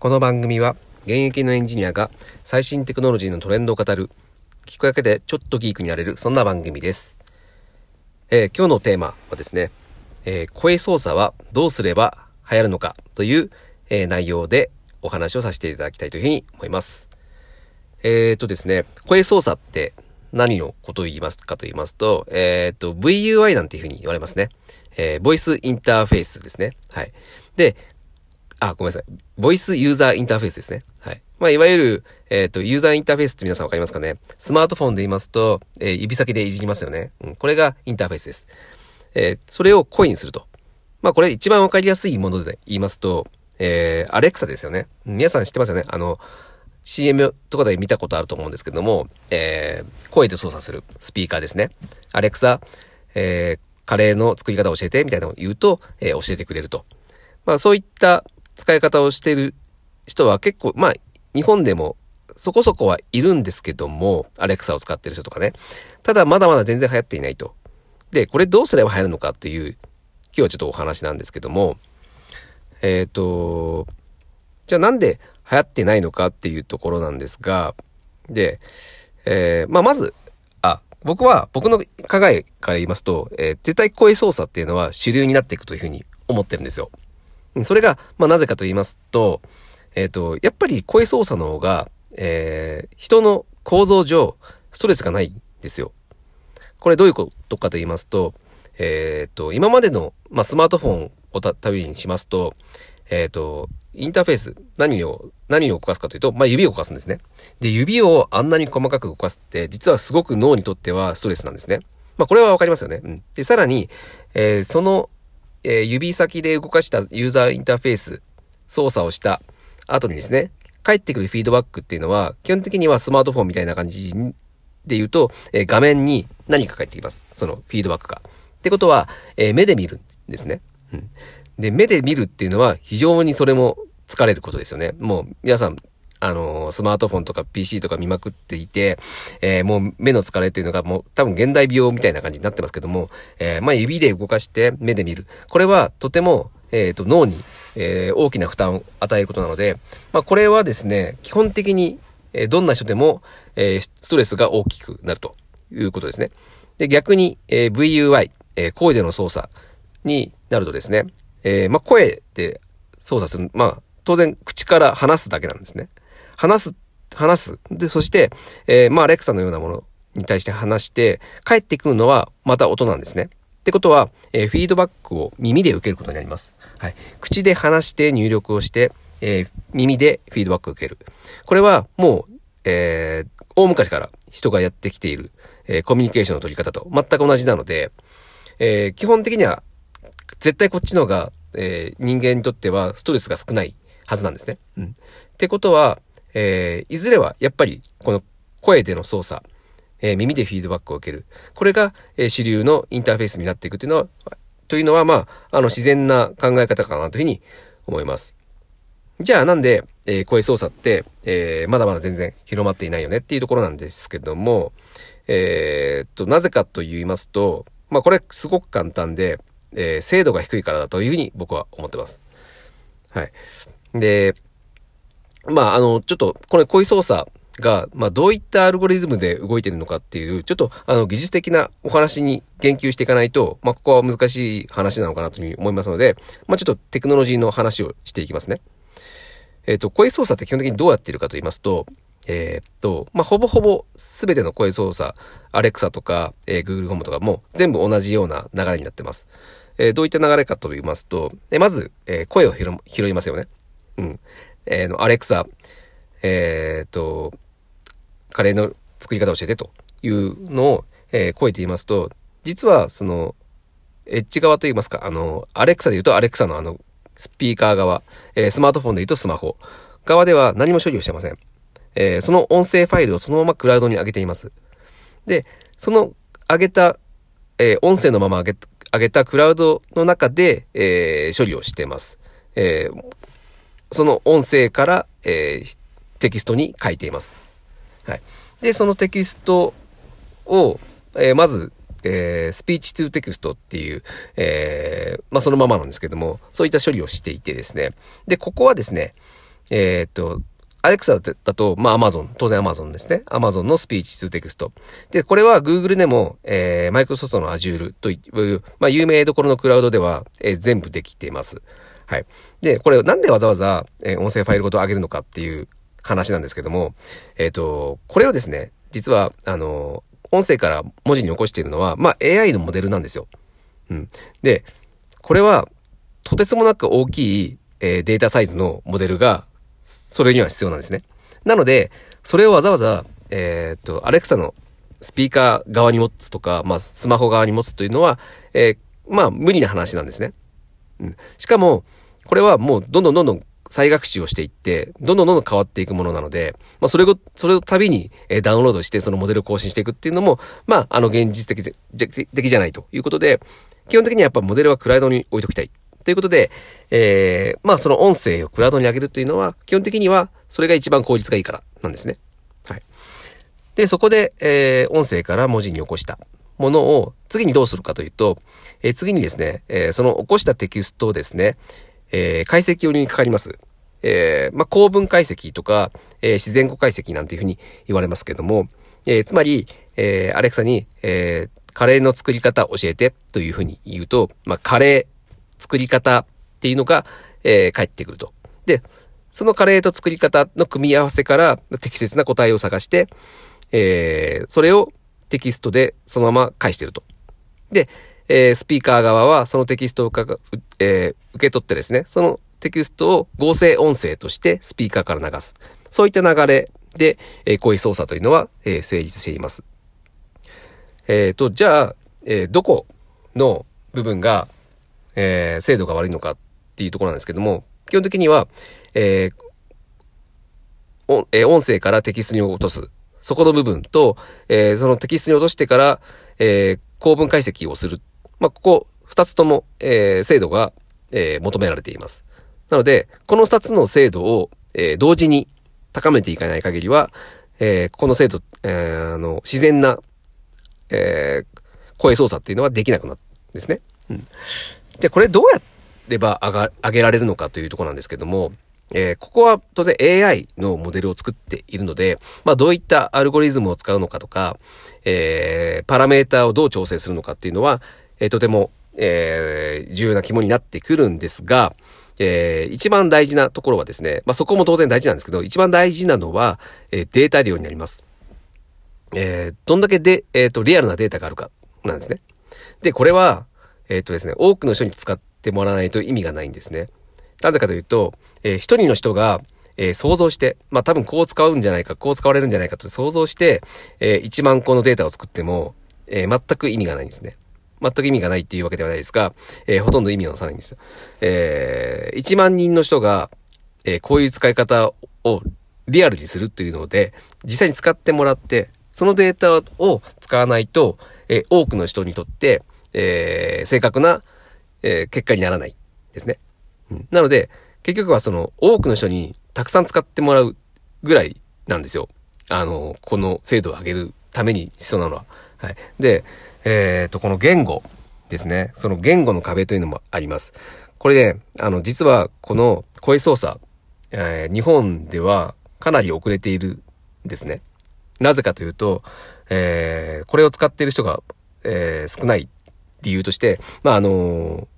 この番組は現役のエンジニアが最新テクノロジーのトレンドを語る聞くだけでちょっとギークになれるそんな番組です。えー今日のテーマはですね、えー声操作はどうすれば流行るのかという、えー内容でお話をさせていただきたいというふうに思います。えー、とですね、声操作って何のことを言いますかと言いますと、えー、と、VUI なんていうふうに言われますね。えー、ボイスインターフェースですね。はい。で、あ、ごめんなさい。ボイスユーザーインターフェースですね。はい。まあ、いわゆる、えっ、と、ユーザーインターフェースって皆さんわかりますかねスマートフォンで言いますと、えー指先でいじりますよね。うん。これがインターフェースです。えーそれを声にすると。まあ、これ一番わかりやすいもので言いますと、えー、アレクサですよね。皆さん知ってますよねあの、CM とかで見たことあると思うんですけども、えー、声で操作するスピーカーですね。アレクサ、えー、カレーの作り方を教えてみたいなのを言うと、えー教えてくれると。まあそういった使い方をしている人は結構、まあ日本でもそこそこはいるんですけども、アレクサを使ってる人とかね。ただまだまだ全然流行っていないと。で、これどうすれば流行るのかっていう、今日はちょっとお話なんですけども、えっ、と、じゃあなんで流行ってないのかっていうところなんですが、で、えーまあまず、あ、僕は、僕の考えから言いますと、えー絶対声操作っていうのは主流になっていくというふうに思ってるんですよ。それが、まあなぜかと言いますと、えっ、と、やっぱり声操作の方が、えー人の構造上、ストレスがないんですよ。これどういうことかと言いますと、えっ、と、今までの、まあ、スマートフォンをた旅にしますと、えっ、と、インターフェース、何を、何を動かすかというと、まあ、指を動かすんですね。で、指をあんなに細かく動かすって、実はすごく脳にとってはストレスなんですね。まあ、これはわかりますよね。うん。で、さらに、えーその、えー指先で動かしたユーザーインターフェース、操作をした後にですね、返ってくるフィードバックっていうのは、基本的にはスマートフォンみたいな感じで言うと、えー画面に何か返ってきます。そのフィードバックが。ってことは、えー目で見るんですね。うん。で、目で見るっていうのは非常にそれも疲れることですよね。もう皆さん、あのスマートフォンとか PC とか見まくっていて、えーもう目の疲れっていうのがもう多分現代病みたいな感じになってますけども、えーまあ指で動かして目で見る。これはとても、えっ、と、脳に、え大きな負担を与えることなので、まあこれはですね、基本的に、えどんな人でも、えストレスが大きくなるということですね。で、逆に、えー VUI、え声での操作になるとですね、えまあ、声で操作する、まあ、当然口から話すだけなんですね。話す、話す。で、そして、えーまあ、アレクサのようなものに対して話して、帰ってくるのはまた音なんですね。ってことは、えーフィードバックを耳で受けることになります。はい。口で話して入力をして、えー耳でフィードバックを受ける。これはもう、えー大昔から人がやってきている、えーコミュニケーションの取り方と全く同じなので、えー基本的には絶対こっちの方が、えー人間にとってはストレスが少ないはずなんですね。うん。ってことは、えーいずれはやっぱりこの声での操作、えー耳でフィードバックを受ける。これが、えー主流のインターフェースになっていくというのは、というのは、まあ、あの、自然な考え方かなというふうに思います。じゃあなんで、えー声操作って、えーまだまだ全然広まっていないよねっていうところなんですけども、えーっと、なぜかと言いますと、まあこれすごく簡単で、えー精度が低いからだというふうに僕は思ってます。はい。で、まああの、ちょっと、これ声操作が、まあどういったアルゴリズムで動いているのかっていう、ちょっとあの技術的なお話に言及していかないと、まあここは難しい話なのかなというふうに思いますので、まあちょっとテクノロジーの話をしていきますね。えっ、と、声操作って基本的にどうやっているかと言いますと、えっ、と、まあ、ほぼほぼ全ての声操作、アレクサとか、えー Google ホームとかも全部同じような流れになってます。えーどういった流れかと言いますと、えーまず、えー声を拾いますよね。うん。えーの、アレクサ、えっ、と、カレーの作り方を教えてというのを、えー声で言いますと、実はその、エッジ側と言いますか、あの、アレクサで言うとアレクサのあの、スピーカー側、えースマートフォンで言うとスマホ側では何も処理をしてません。えーその音声ファイルをそのままクラウドに上げています。で、その上げた、えー音声のまま上げ上げたクラウドの中で、えー処理をしています。えーその音声から、えーテキストに書いています。はい。で、そのテキストを、えーまず、えースピーチトゥーテキストっていう、えーまあ、そのままなんですけども、そういった処理をしていてですね。で、ここはですね、えー、っと、アレクサだと、まあ、アマゾン、当然アマゾンですね。アマゾンのスピーチツーテクスト。で、これは Google でも、えー、マイクロソフトの Azure という、まあ、有名どころのクラウドでは、えー、全部できています。はい。で、これなんでわざわざ、え、音声ファイルごと上げるのかっていう話なんですけども、えっ、ー、と、これをですね、実は、あの、音声から文字に起こしているのは、まあ、AI のモデルなんですよ。うん。で、これは、とてつもなく大きい、えー、データサイズのモデルがそれには必要なんですね。なので、それをわざわざ、えー、っと、アレクサのスピーカー側に持つとか、まあ、スマホ側に持つというのは、えー、まあ、無理な話なんですね。うん。しかも、これはもう、どんどんどんどん再学習をしていって、どんどんどんどん変わっていくものなので、まあ、それを、それを度に、えダウンロードして、そのモデルを更新していくっていうのも、まあ、あの、現実的的じゃないということで、基本的にはやっぱモデルはクラウドに置いときたい。ということで、えー、まあその音声をクラウドに上げるというのは、基本的にはそれが一番効率がいいからなんですね。はい。で、そこで、えー、音声から文字に起こしたものを次にどうするかというと、えー、次にですね、えー、その起こしたテキストをですね、えー、解析寄りにかかります。えー、まあ、構文解析とか、えー、自然語解析なんていうふうに言われますけども、えー、つまり、えー、アレクサに、えー、カレーの作り方教えてというふうに言うと、まあ、カレー作り方っていうのが、えー、返ってくると。で、そのカレーと作り方の組み合わせから適切な答えを探して、えー、それをテキストでそのまま返してると。で、えー、スピーカー側はそのテキストをかか、えー、受け取ってですね、そのテキストを合成音声としてスピーカーから流す。そういった流れで、えー、声操作というのは、えー、成立しています。えっ、ー、と、じゃあ、えー、どこの部分がえー、精度が悪いのかっていうところなんですけども、基本的には、えー、えー、音声からテキストに落とす。そこの部分と、えー、そのテキストに落としてから、えー、構文解析をする。まあ、ここ、二つとも、えー、精度が、えー、求められています。なので、この二つの精度を、えー、同時に高めていかない限りは、えー、この精度、えー、あの、自然な、えー、声操作っていうのはできなくなるんですね。うん。じゃあこれどうやれば上が、上げられるのかというところなんですけども、えー、ここは当然 AI のモデルを作っているので、まあどういったアルゴリズムを使うのかとか、えー、パラメータをどう調整するのかっていうのは、えー、とても、えー、重要な肝になってくるんですが、えー、一番大事なところはですね、まあそこも当然大事なんですけど、一番大事なのは、えー、データ量になります。えー、どんだけで、えっ、と、リアルなデータがあるか、なんですね。で、これは、えっ、とですね、多くの人に使ってもらわないと意味がないんですね。なぜかというと、えー、一人の人が、えー、想像して、まあ多分こう使うんじゃないか、こう使われるんじゃないかと想像して、えー、1万個のデータを作っても、えー、全く意味がないんですね。全く意味がないっていうわけではないですが、えー、ほとんど意味をなさないんですよ。えー、1万人の人が、えー、こういう使い方をリアルにするっていうので、実際に使ってもらって、そのデータを使わないと、え、多くの人にとって、え、正確な、え、結果にならないですね。なので、結局はその多くの人にたくさん使ってもらうぐらいなんですよ。あの、この精度を上げるために必要なのは。はい。で、えっ、と、この言語ですね。その言語の壁というのもあります。これね、あの、実はこの声操作、えー、日本ではかなり遅れているんですね。なぜかというと、えー、これを使っている人が、えー、少ない理由として、まあ、あの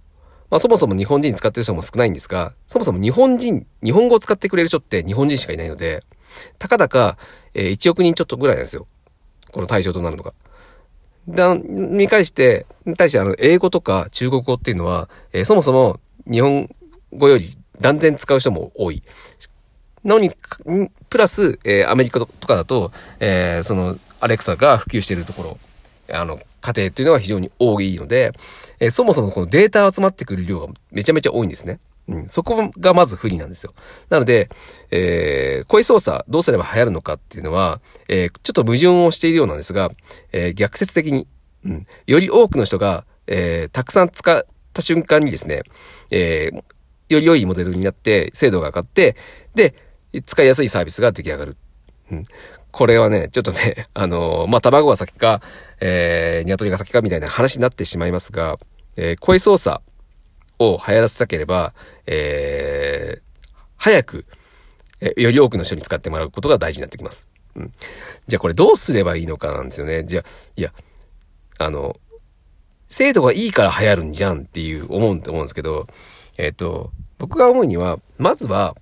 まあ、そもそも日本人使ってる人も少ないんですが、そもそも日本人、日本語を使ってくれる人って日本人しかいないので、たかだか、えー、1億人ちょっとぐらいなんですよ。この対象となるのが。だ、に対して、に対してあの、英語とか中国語っていうのは、えー、そもそも日本語より断然使う人も多い。なのに、プラス、えー、アメリカとかだと、えー、その、アレクサが普及しているところ、あの、家庭というのが非常に多いので、え、そもそもこのデータ集まってくる量がめちゃめちゃ多いんですね。うん、そこがまず不利なんですよ。なので、えー、声操作どうすれば流行るのかっていうのは、えー、ちょっと矛盾をしているようなんですが、えー、逆説的に、うん、より多くの人が、えー、たくさん使った瞬間にですね、えー、より良いモデルになって精度が上がって、で、使いやすいサービスが出来上がる。うん、これはね、ちょっとね、あのー、まあ、卵が先か、えー、鶏が先かみたいな話になってしまいますが、えー、声操作を流行らせたければ、えー、早く、えより多くの人に使ってもらうことが大事になってきます。うん。じゃあこれどうすればいいのかなんですよね。じゃあ、いや、あの、精度がいいから流行るんじゃんっていう思うと思うんですけど、えっ、ー、と、僕が思うには、まずは、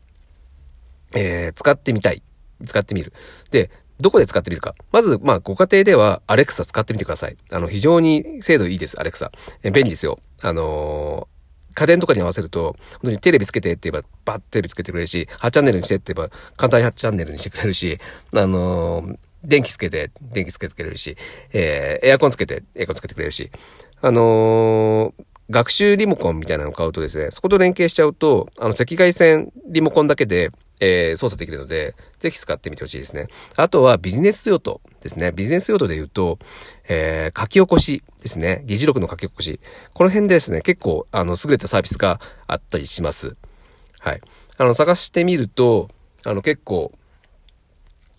えー、使ってみたい。使ってみる。で、どこで使ってみるか。まず、まあ、ご家庭では、アレクサ使ってみてください。あの、非常に精度いいです、アレクサ。え便利ですよ。あのー、家電とかに合わせると、本当にテレビつけてって言えば、バッテレビつけてくれるし、8チャンネルにしてって言えば、簡単に8チャンネルにしてくれるし、あのー、電気つけて、電気つけてくれるし、えー、エアコンつけて、エアコンつけてくれるし、あのー、学習リモコンみたいなのを買うとですね、そこと連携しちゃうと、あの、赤外線リモコンだけで、えー、操作できるので、ぜひ使ってみてほしいですね。あとはビジネス用途ですね。ビジネス用途で言うと、えー、書き起こしですね。議事録の書き起こし。この辺でですね、結構、あの、優れたサービスがあったりします。はい。あの、探してみると、あの、結構、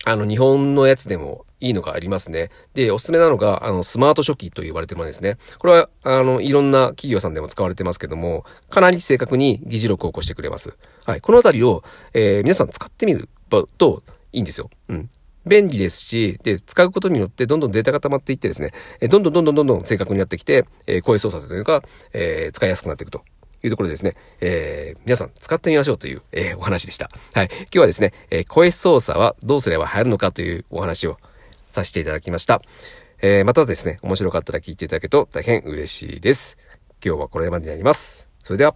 あの、日本のやつでもいいのがありますね。で、おすすめなのが、あの、スマート書記と言われてるものですね。これは、あの、いろんな企業さんでも使われてますけども、かなり正確に議事録を起こしてくれます。はい。このあたりを、えー、皆さん使ってみるといいんですよ。うん。便利ですし、で、使うことによってどんどんデータが溜まっていってですね、えどんどんどんどんどんどん正確になってきて、えー、声操作というのが、えー、使いやすくなっていくというところでですね、えー、皆さん使ってみましょうという、えー、お話でした。はい。今日はですね、えー、声操作はどうすれば流行るのかというお話をさせていただきました。えー、またですね、面白かったら聞いていただけると大変嬉しいです。今日はこれまでになります。それでは。